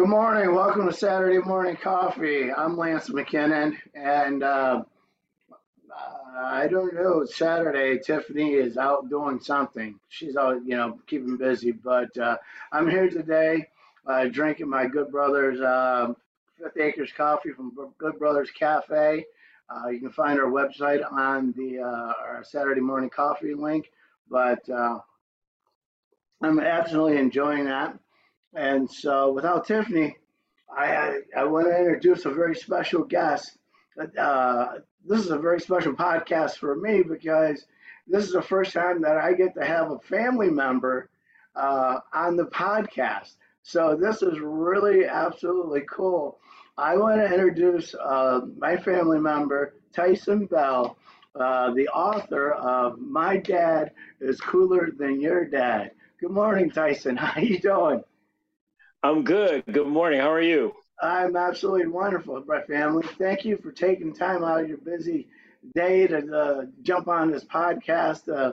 Good morning. Welcome to Saturday Morning Coffee. I'm Lance McKinnon, and uh, I don't know. It's Saturday, Tiffany is out doing something. She's out, you know, keeping busy. But uh, I'm here today, uh, drinking my Good Brothers uh, Fifth Acres coffee from Good Brothers Cafe. Uh, you can find our website on the uh, our Saturday Morning Coffee link. But uh, I'm absolutely enjoying that. And so, without Tiffany, I, I, want to introduce a very special guest. Uh, this is a very special podcast for me because this is the first time that I get to have a family member uh, on the podcast. So this is really absolutely cool. I want to introduce uh, my family member, Tyson Bell, uh, the author of My Dad is Cooler Than Your Dad. Good morning, Tyson. How you doing? I'm good. Good morning. How are you? I'm absolutely wonderful, my family. Thank you for taking time out of your busy day to uh, jump on this podcast, uh,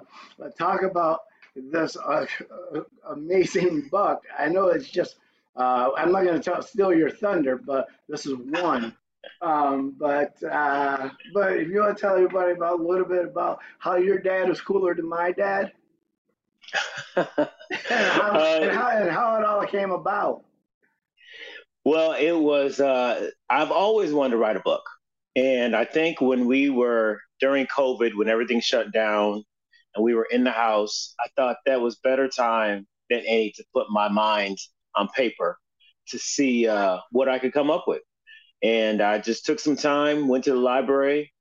talk about this uh, amazing book. I know it's just, uh, I'm not going to steal your thunder, but this is one. Um, but uh, but if you want to tell everybody about a little bit about how your dad is cooler than my dad, and, how, and, how, and how it all came about. Well, it was, uh, I've always wanted to write a book. And I think when we were during COVID, when everything shut down and we were in the house, I thought that was better time than any to put my mind on paper to see uh, what I could come up with. And I just took some time, went to the library,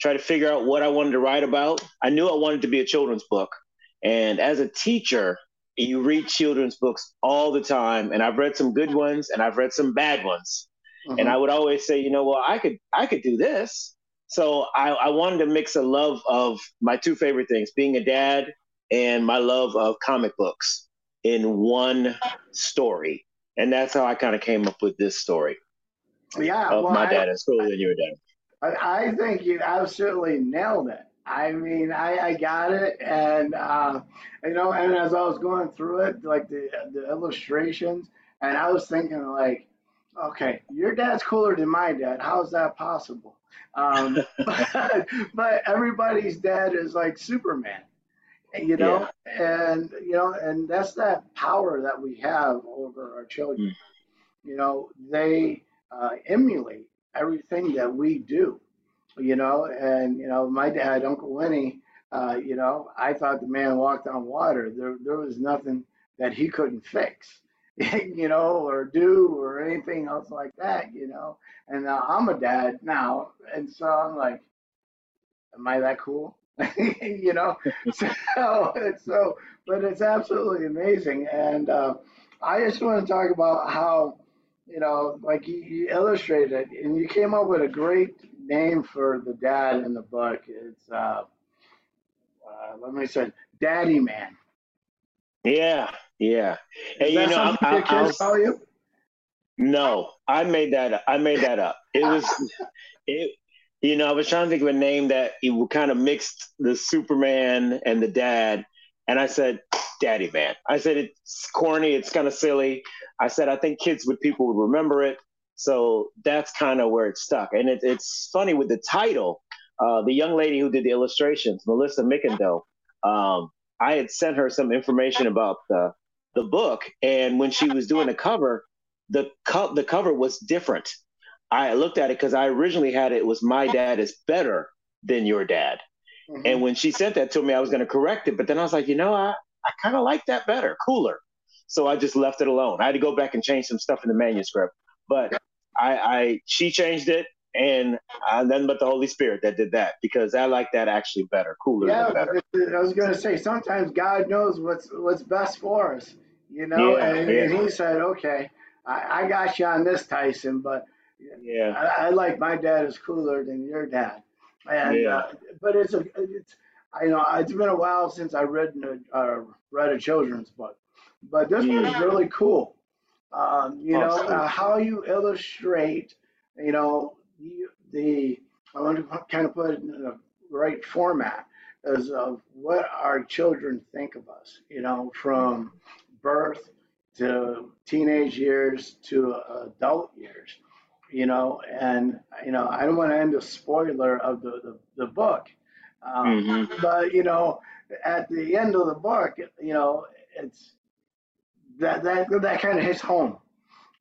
tried to figure out what I wanted to write about. I knew I wanted to be a children's book. And as a teacher, you read children's books all the time. And i've read some good ones and i've read some bad ones. Mm-hmm. and i would always say you know well i could i could do this. So I, I wanted to mix a love of my two favorite things being a dad and my love of comic books in one story. And that's how i kind of came up with this story. Yeah of well, my dad is cooler than your dad I, I think you absolutely nailed it I mean, I, I got it, and uh, you know, and as I was going through it, like the the illustrations, and I was thinking like, okay, your dad's cooler than my dad. How is that possible? Um, but, but everybody's dad is like Superman, you know, yeah. and you know, and that's that power that we have over our children. Mm. You know, they uh, emulate everything that we do you know, and you know, my dad, Uncle Winnie, uh, you know, I thought the man walked on water. There, there was nothing that he couldn't fix, you know, or do or anything else like that, you know. And uh, I'm a dad now, and so I'm like, am I that cool? you know, so so, but it's absolutely amazing, and uh, I just want to talk about how, you know, like you, you illustrated, and you came up with a great name for the dad in the book. It's uh, uh, let me say, Daddy Man. Yeah, yeah. Is and you know, I, your kids call you? No, I made that. Up. I made that up. It was, it. You know, I was trying to think of a name that it would kind of mixed the Superman and the dad, and I said, Daddy Man. I said it's corny. It's kind of silly. I said I think kids would people would remember it. So that's kind of where it stuck. And it, it's funny with the title. Uh, the young lady who did the illustrations, Melissa Mickendo, um, I had sent her some information about the the book, and when she was doing the cover, the co- the cover was different. I looked at it because I originally had it was my dad is better than your dad, mm-hmm. and when she sent that to me, I was going to correct it, but then I was like, you know, I I kind of like that better, cooler. So I just left it alone. I had to go back and change some stuff in the manuscript, but I, I she changed it, and uh, then but the Holy Spirit that did that because I like that actually better, cooler, yeah, better. I was gonna say sometimes God knows what's what's best for us, you know, yeah, and, yeah. and, He said, okay, I, I, got you on this, Tyson, but yeah, I, I, like my dad is cooler than your dad, and yeah. uh, but it's a it's I know it's been a while since I read a, uh, read a children's book, but this mm. one's really cool. Um, you know, uh, how you illustrate, you know, you, the, I want to kind of put it in the right format as of what our children think of us, you know, from birth to teenage years to adult years, you know, and you know I don't want to end a spoiler of the the, the book, um, mm-hmm. but you know at the end of the book, you know it's that that that kind of hits home.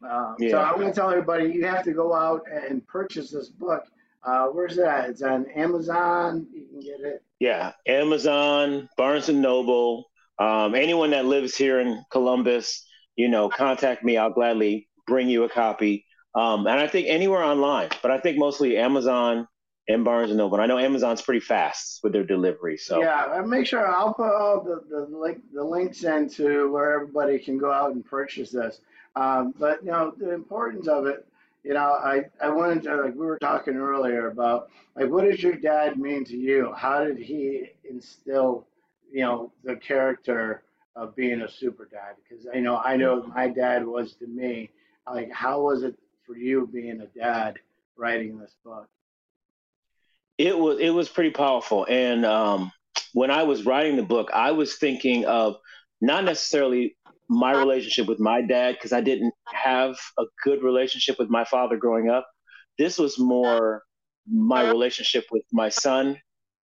Uh, yeah. So I'm going to tell everybody you have to go out and purchase this book. Uh, where's that? It's on Amazon. You can get it. Yeah, Amazon, Barnes and Noble. Um, anyone that lives here in Columbus, you know, contact me. I'll gladly bring you a copy. Um, and I think anywhere online, but I think mostly Amazon and Barnes and Noble. I know Amazon's pretty fast with their delivery. So yeah, make sure I'll put all the the, link, the links into where everybody can go out and purchase this. Um, but you know the importance of it. You know, I I wanted to like we were talking earlier about like what does your dad mean to you? How did he instill you know the character of being a super dad? Because I know I know my dad was to me. Like how was it for you being a dad writing this book? It was it was pretty powerful, and um, when I was writing the book, I was thinking of not necessarily my relationship with my dad because I didn't have a good relationship with my father growing up. This was more my relationship with my son,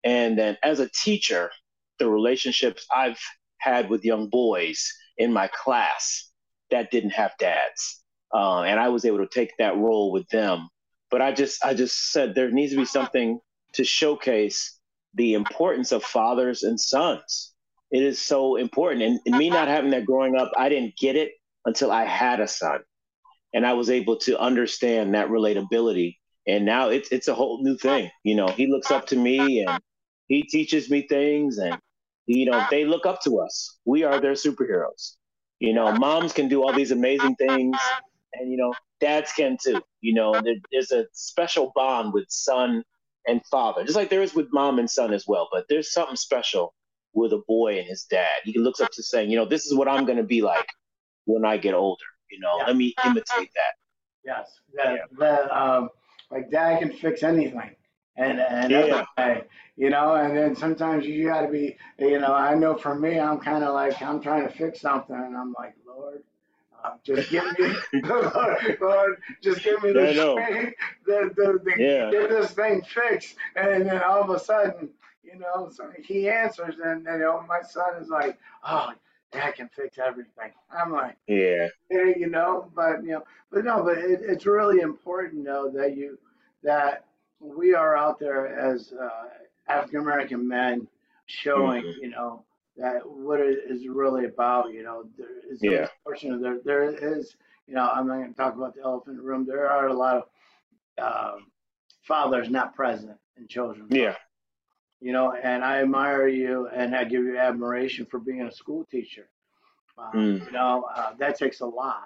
and then as a teacher, the relationships I've had with young boys in my class that didn't have dads, uh, and I was able to take that role with them. But I just I just said there needs to be something to showcase the importance of fathers and sons. It is so important. And, and me uh-huh. not having that growing up, I didn't get it until I had a son. And I was able to understand that relatability. And now it's it's a whole new thing. You know, he looks up to me and he teaches me things and you know, they look up to us. We are their superheroes. You know, moms can do all these amazing things and you know, dads can too. You know, there's a special bond with son and father, just like there is with mom and son as well. But there's something special with a boy and his dad. He looks up to saying, you know, this is what I'm going to be like when I get older. You know, yeah. let me imitate that. Yes, that, yeah. that um, like dad can fix anything. And, and yeah. You know, and then sometimes you got to be, you know, I know for me, I'm kind of like, I'm trying to fix something, and I'm like, Lord, just give me, Lord, just give me the strength, the, the, the yeah. get this thing fixed. And then all of a sudden, you know, so he answers, and, and you know, my son is like, oh, Dad can fix everything. I'm like, yeah, yeah, you know, but you know, but no, but it, it's really important though that you that we are out there as uh, African American men showing, mm-hmm. you know, that what it is really about. You know, there is yeah. portion of there. There is, you know, I'm not going to talk about the elephant in the room. There are a lot of um, fathers not present in children. Yeah. You know, and I admire you and I give you admiration for being a school teacher. Um, mm. You know, uh, that takes a lot.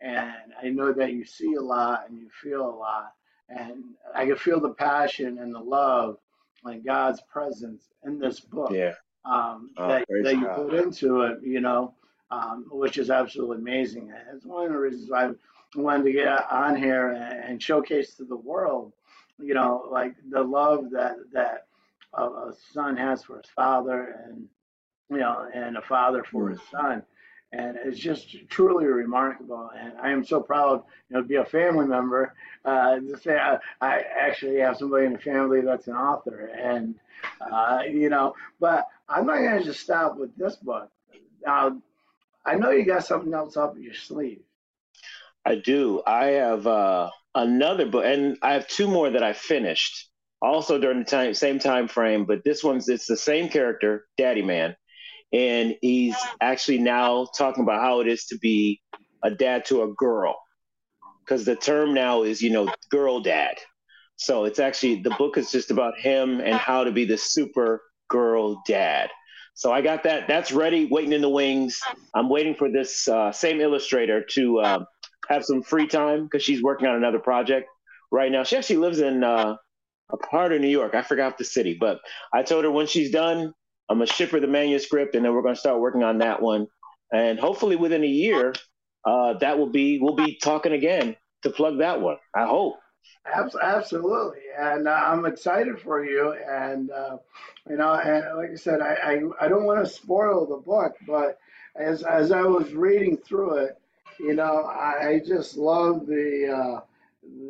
And I know that you see a lot and you feel a lot. And I can feel the passion and the love and God's presence in this book. Yeah um, oh, that, that you put into it, you know, um, which is absolutely amazing. it's one of the reasons why I wanted to get on here and, and showcase to the world, you know, like the love that that a, a son has for his father, and you know, and a father for his mm. son. And it's just truly remarkable, and I am so proud, you know, to be a family member. Uh, to say I, I actually have somebody in the family that's an author, and uh, you know, but I'm not going to just stop with this book. Now, I know you got something else up your sleeve. I do. I have uh, another book, and I have two more that I finished, also during the time, same time frame. But this one's it's the same character, Daddy Man, and he's actually now talking about how it is to be a dad to a girl, because the term now is you know girl dad. So it's actually the book is just about him and how to be the super girl dad. So I got that. That's ready, waiting in the wings. I'm waiting for this uh, same illustrator to uh, have some free time because she's working on another project right now. She actually lives in uh, a part of New York. I forgot the city, but I told her when she's done, I'm gonna ship her the manuscript, and then we're gonna start working on that one. And hopefully within a year, uh, that will be we'll be talking again to plug that one. I hope. Absolutely, and uh, I'm excited for you. And uh, you know, and like I said, I I, I don't want to spoil the book, but as as I was reading through it, you know, I I just love the uh,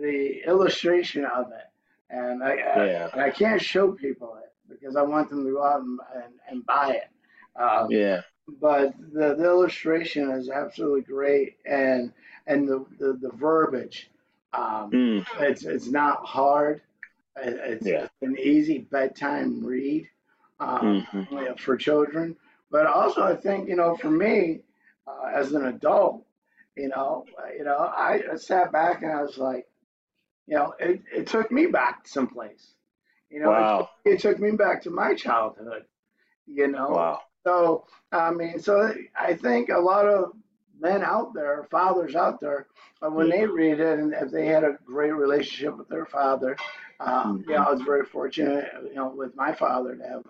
the illustration of it, and I Yeah. I, I can't show people it because I want them to go out and and, and buy it. Um, Yeah. but the, the illustration is absolutely great, and and the the, the verbiage, um, Mm. it's it's not hard. It- It's Yeah. an easy bedtime read um, Mhm. you know, for children. But also, I think you know, for me uh, as an adult, you know, you know, I, I sat back and I was like, you know, it, it took me back someplace. You know, Wow. it, it took me back to my childhood. You know, Wow. so I mean, so I think a lot of men out there, fathers out there, uh, when they read it, and if they had a great relationship with their father, um, you know, I was very fortunate, you know, with my father to have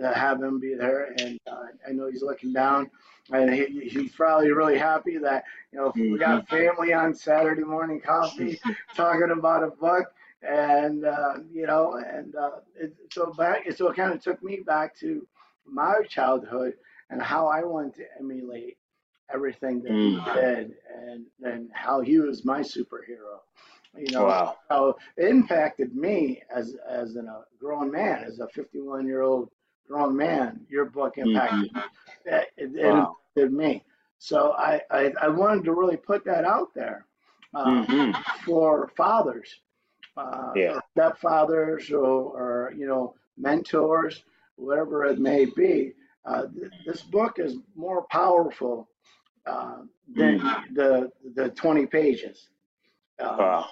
to have him be there, and uh, I know he's looking down, and he, he's probably really happy that you know we got family on Saturday morning coffee talking about a book. And uh, you know, and uh, it, so back, so it kind of took me back to my childhood and how I wanted to emulate everything that he Mm. did and and how he was my superhero. You know, Wow. so it impacted me as as a grown man, as a 51 year old grown man. Your book impacted it, it, it Wow. impacted me. So I, I I wanted to really put that out there um, Mhm. for fathers, uh, Yeah. stepfathers, or, or you know mentors, whatever it may be. Uh, th- this book is more powerful uh, than the the 20 pages uh, Wow.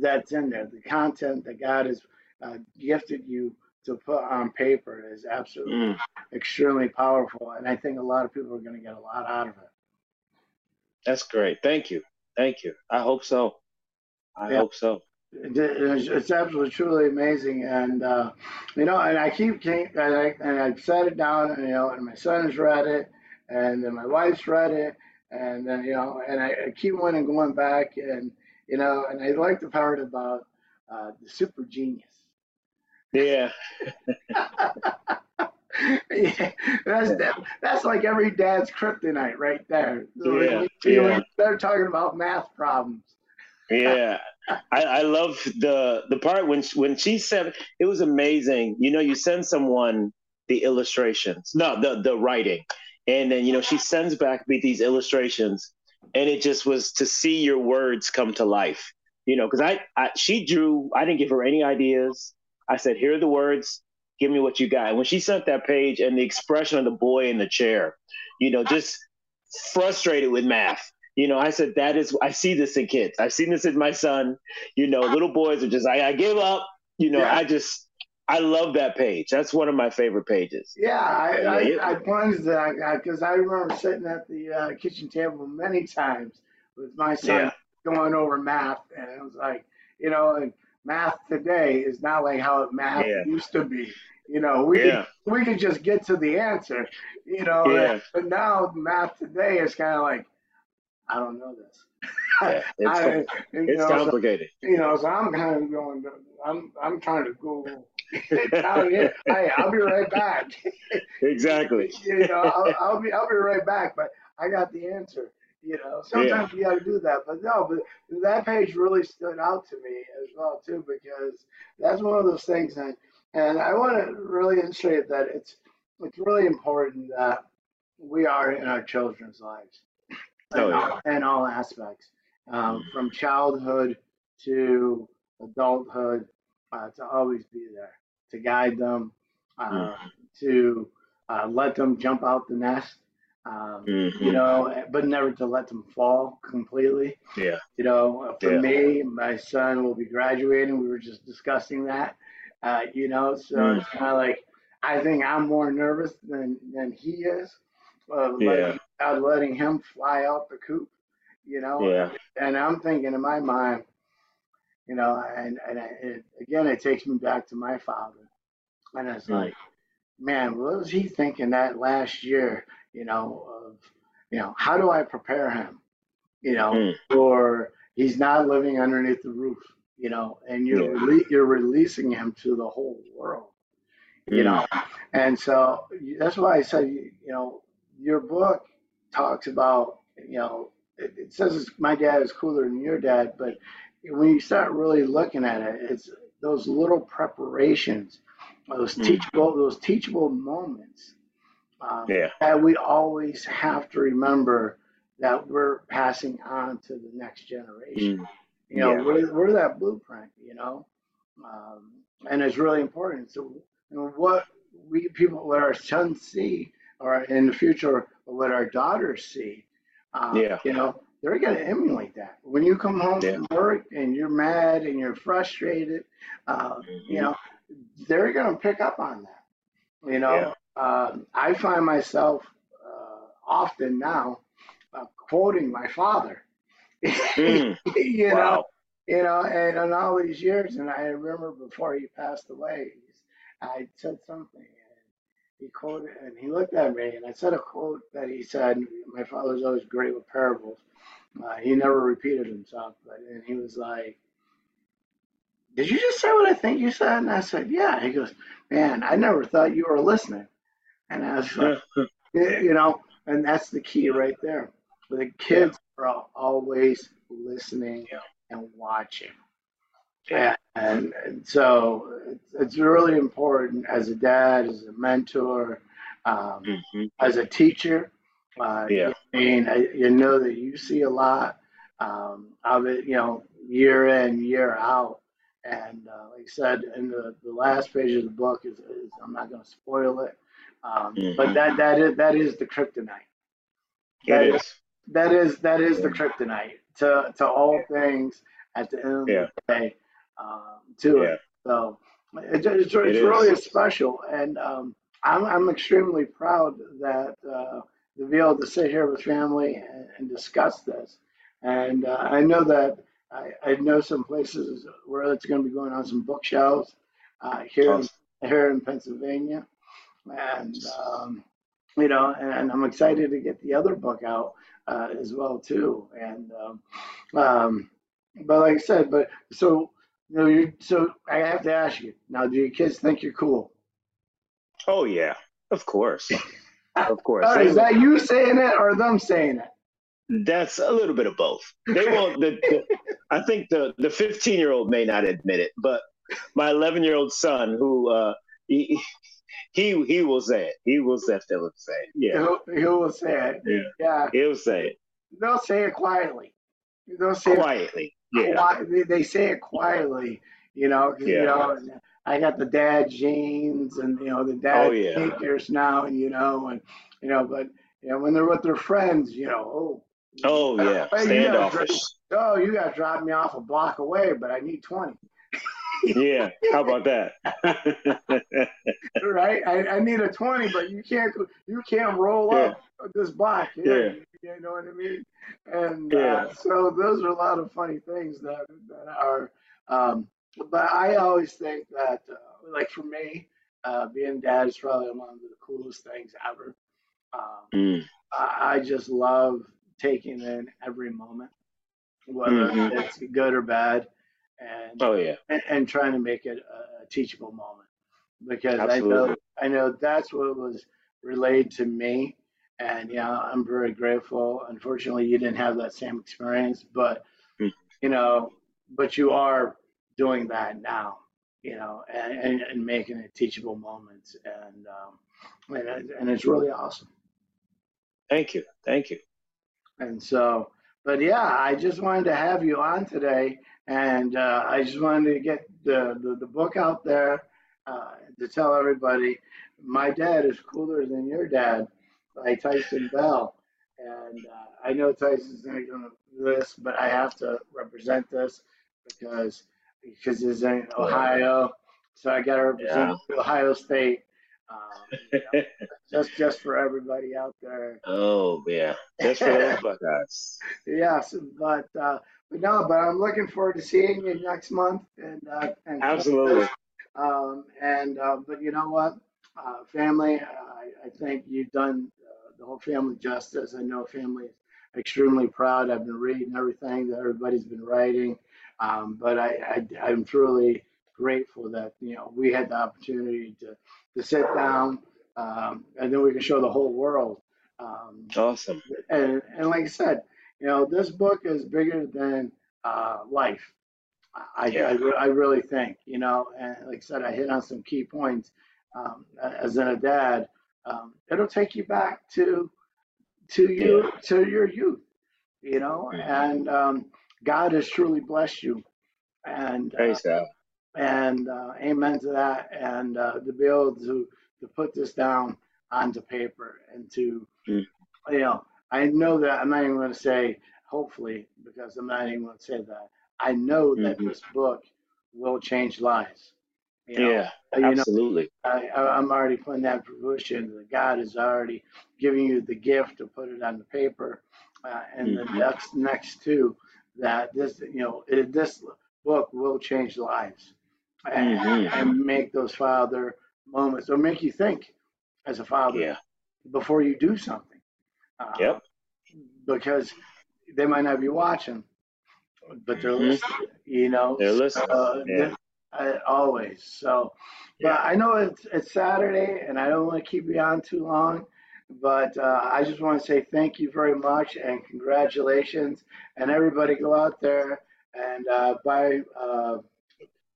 that's in there. The content that God has uh, gifted you to put on paper is absolutely Mm. extremely powerful, and I think a lot of people are going to get a lot out of it. That's great. Thank you. Thank you. I hope so. I Yeah. hope so. It- It's, it's absolutely truly amazing, and uh, you know, and I keep and I and I've sat it down, and you know, and my son has read it, and then my wife's read it, and then you know, and I, I keep wanting going back, and you know, and I like the part about uh, the super genius. Yeah. yeah, that's that, that's like every dad's kryptonite right there. So Yeah, you- you know, yeah. They're talking about math problems. Yeah. I, I love the the part when she, when she said it was amazing. You know, you send someone the illustrations, no, the the writing, and then you know she sends back me these illustrations, and it just was to see your words come to life. You know, because I, I she drew. I didn't give her any ideas. I said, "Here are the words. Give me what you got." And when she sent that page and the expression of the boy in the chair, you know, just frustrated with math. You know, I said that is I see this in kids. I've seen this in my son. You know, little boys are just I, I give up. You know, Yeah. I just I love that page. That's one of my favorite pages. Yeah, I, I, Yeah. I plunged that because I remember sitting at the uh, kitchen table many times with my son Yeah. going over math, and it was like, you know, and math today is not like how math Yeah. used to be. You know, we could, we could just get to the answer. You know, but now math today is kind of like, I don't know this. Yeah, it's I, you it's know, so- complicated. you know, so I'm kind of going. I'm I'm trying to Google it down here. Hey, I'll be right back. Exactly. you know, I'll, I'll be I'll be right back, but I got the answer. You know, sometimes you got to do that, but no, but that page really stood out to me as well too because that's one of those things, and and I want to really illustrate that it's it's really important that we are in our children's lives, Oh, yeah. all, in all aspects, um, from childhood to adulthood, uh, to always be there to guide them, uh, Mhm. to uh, let them jump out the nest, um, Mhm. you know, but never to let them fall completely. Yeah. You know, for Yeah. me, my son will be graduating. We were just discussing that. Uh, you know, so Mm. it's kind of like I think I'm more nervous than than he is. Uh, Yeah. Letting, letting him fly out the coop. You know, Yeah. and I'm thinking in my mind, you know, and and I, it, again, it takes me back to my father, and it's Mm. like, man, what was he thinking that last year? You know, of you know, how do I prepare him? You know, Mm. or he's not living underneath the roof. You know, and you're Yeah. rele- you're releasing him to the whole world. You Mm. know, and so that's why I said, you know, your book talks about, you know, it, it says my dad is cooler than your dad, but when you start really looking at it, it's those little preparations, those Mm. teachable, those teachable moments um, Yeah. that we always have to remember that we're passing on to the next generation. Mm. You know, Yeah. we're, we're that blueprint, you know, um, and it's really important. So, you know, what we people, what our sons see, or in the future, what our daughters see, um, Yeah. you know, they're going to emulate that. When you come home Yeah. from work and you're mad and you're frustrated, uh, you Mhm. know, they're going to pick up on that. You know, um, I find myself uh, often now uh, quoting my father. Mm. you know, you know, and in all these years, and I remember before he passed away, I said something, he quoted, and he looked at me, and I said a quote that he said. My father was always great with parables. Uh, he never repeated himself, but and he was like, "Did you just say what I think you said?" And I said, "Yeah." He goes, "Man, I never thought you were listening," and I was like, you know, and that's the key right there. The kids are always listening and watching. Yeah. And, and so it's, it's really important as a dad, as a mentor, um, Mhm. as a teacher. Uh, Yeah. I mean, I, you know that you see a lot um, of it, you know, year in, year out. And uh, like I said, in the, the last page of the book is, is I'm not going to spoil it, um, but Mhm. that that is that is the kryptonite. It That is. that is that is the kryptonite to to all things at the end of Yeah. the day um, to Yeah. it. So it, it's, it's It really special, and um, I'm I'm extremely proud that uh, to be able to sit here with family and, and discuss this. And uh, I know that I, I know some places where it's going to be going on some bookshelves uh, here in, here in Pennsylvania, and um, you know, and I'm excited to get the other book out uh, as well too. And um, um, but like I said, but so know, you so I have to ask you now: Do your kids think you're cool? Oh yeah. Of course. Of course. Right, is that you saying it or them saying it? That's a little bit of both. They won't. The, the, I think the the 15 year old may not admit it, but my 11 year old son, who uh, he, he he will say it. He will definitely say it. Yeah, who will say it? Yeah. Yeah, he'll say it they'll say it quietly. They'll say quietly. Yeah, they, they say it quietly. You know, 'cause, you Yeah. know. I got the dad jeans and you know the dad Oh, yeah. sneakers now, and you know, and you know, but you know when they're with their friends, you know, oh. Oh yeah, standoffish. Oh, you got to drop me off a block away, but I need 20, Yeah, how about that? right? I, I need a 20, but you can't you can't roll Yeah. up this block. Here, You know what I mean? And Yeah. uh, so those are a lot of funny things that, that are, um, but I always think that, uh, like for me, uh, being dad is probably one of the coolest things ever. Um, Mm, I, I just love taking in every moment, whether Mhm. it's good or bad, and, oh yeah, and and trying to make it a, a teachable moment because I know I know that's what was relayed to me, and yeah, I'm very grateful. Unfortunately, you didn't have that same experience, but Mhm. you know, but you are doing that now, you know, and, and, and making it teachable moments, and um, and, and it's really awesome. thank you, thank you. And so, but yeah, I just wanted to have you on today, and uh, I just wanted to get the, the, the book out there uh, to tell everybody my dad is cooler than your dad by Tyson Bell. And uh, I know Tyson's not going to do this, but I have to represent this because because he's in Ohio, so I got to represent Ohio State. Um, you know, just just for everybody out there. Oh yeah, just for those Buckeyes. Yes, but uh, but no, but I'm looking forward to seeing you next month, and uh, and Absolutely. Um, and uh, but you know what, uh, family, I, I think you've done uh, the whole family justice. I know family is extremely proud. I've been reading everything that everybody's been writing, um, but I, I I'm truly grateful that you know we had the opportunity to to sit down, um, and then we can show the whole world Um, Awesome. and, and like I said, you know, this book is bigger than uh, life. I, Yeah. I, I really think, you know, and like I said, I hit on some key points. Um, as in a dad, um, it'll take you back to to you to your youth, you know, Mhm. and um, God has truly blessed you, and uh, God. And uh, amen to that and uh, to be able to to put this down onto paper and to Mm. you know i know that i'm not even going to say hopefully because i'm not even going to say that i know that Mhm. this book will change lives you know, Yeah, you know absolutely. I, i'm already putting that fruition that god is already giving you the gift to put it on the paper uh, and the Mhm. next next two that this you know it, this book will change lives and, Mhm. and make those father moments or make you think as a father Yeah. before you do something. Uh, Yep. Because they might not be watching, but they're Mhm. listening. You know, They're listening. Uh, Yeah. uh, always. So, but Yeah. I know it's it's Saturday, and I don't want to keep you on too long. But uh, I just want to say thank you very much and congratulations. And everybody go out there and uh, buy uh,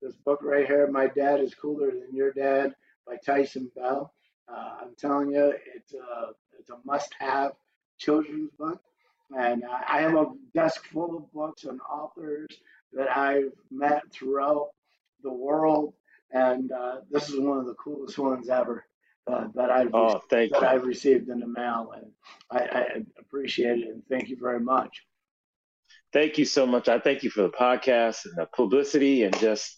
this book right here. My dad is cooler than your dad by Tyson Bell. Uh, I'm telling you, it's a it's a must-have children's book. And uh, I have a desk full of books and authors that I've met throughout the world, and uh, this is one of the coolest ones ever uh, that I've Oh, thank that you. I've received in the mail, and I, I appreciate it and thank you very much. Thank you so much. I thank you for the podcast and the publicity and just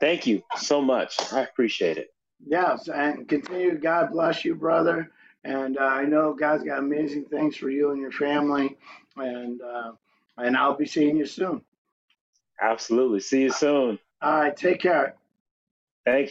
thank you so much. I appreciate it. Yes, and continue. God bless you, brother. And uh, I know God's got amazing things for you and your family, and uh, and I'll be seeing you soon. Absolutely. See you soon. All right, take care. Thank